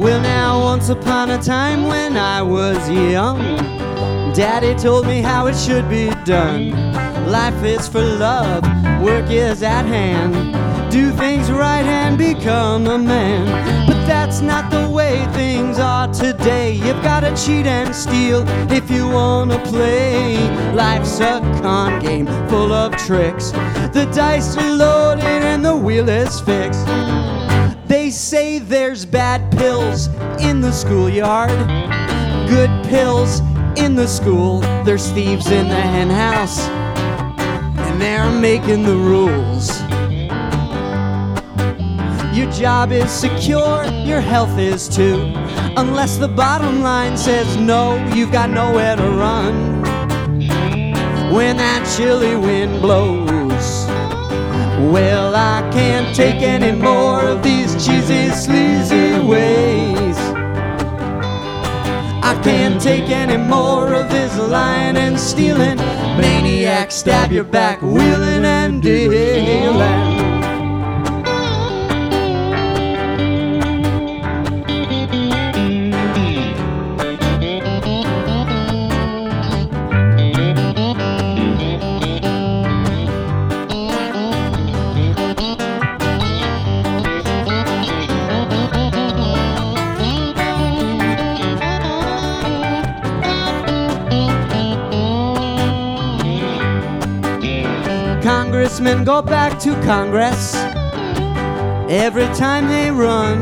Well, now, once upon a time when I was young, Daddy told me how it should be done. Life is for love, work is at hand. Do things right and become a man. But that's not the way things are today. You've gotta cheat and steal if you wanna play. Life's a con game full of tricks. The dice are loaded and the wheel is fixed. They say there's bad pills in the schoolyard, good pills in the school. There's thieves in the hen house, and they're making the rules. Your job is secure, your health is too. Unless the bottom line says no, you've got nowhere to run. When that chilly wind blows, well, I can't take any more of these cheesy, sleazy ways. I can't take any more of this lying and stealing. Maniac, stab your back, wheeling and dealing. Congressmen go back to Congress every time they run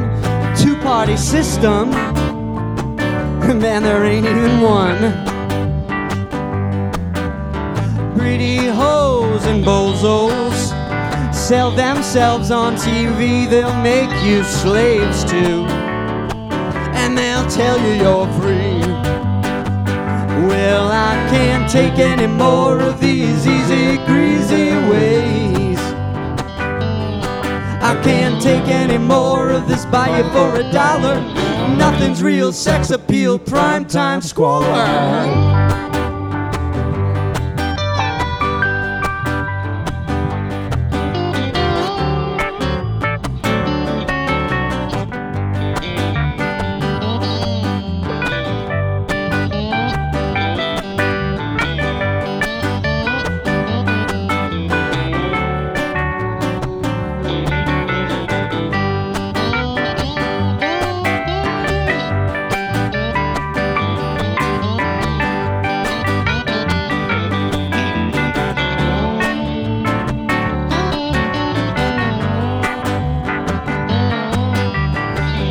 two party system. Man, there ain't even one. Pretty hoes and bozos sell themselves on TV, they'll make you slaves too. And they'll tell you you're free. Well, I can't take any more of these any more of this buy it for a dollar. Nothing's real sex appeal, prime time squalor.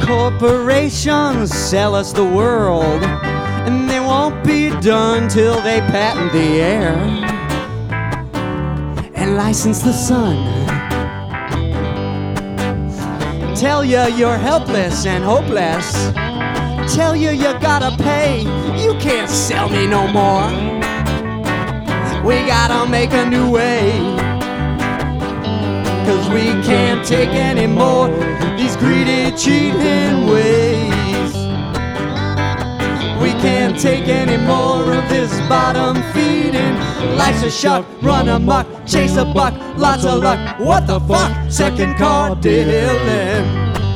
Corporations sell us the world, and they won't be done till they patent the air and license the sun. Tell you you're helpless and hopeless. Tell you you gotta pay. You can't sell me no more. We gotta make a new way. Cause we can't take any more these greedy, cheating ways. We can't take any more of this bottom feeding. Life's a shuck, run amok, chase a buck, lots of luck. What the fuck? Second car dealing.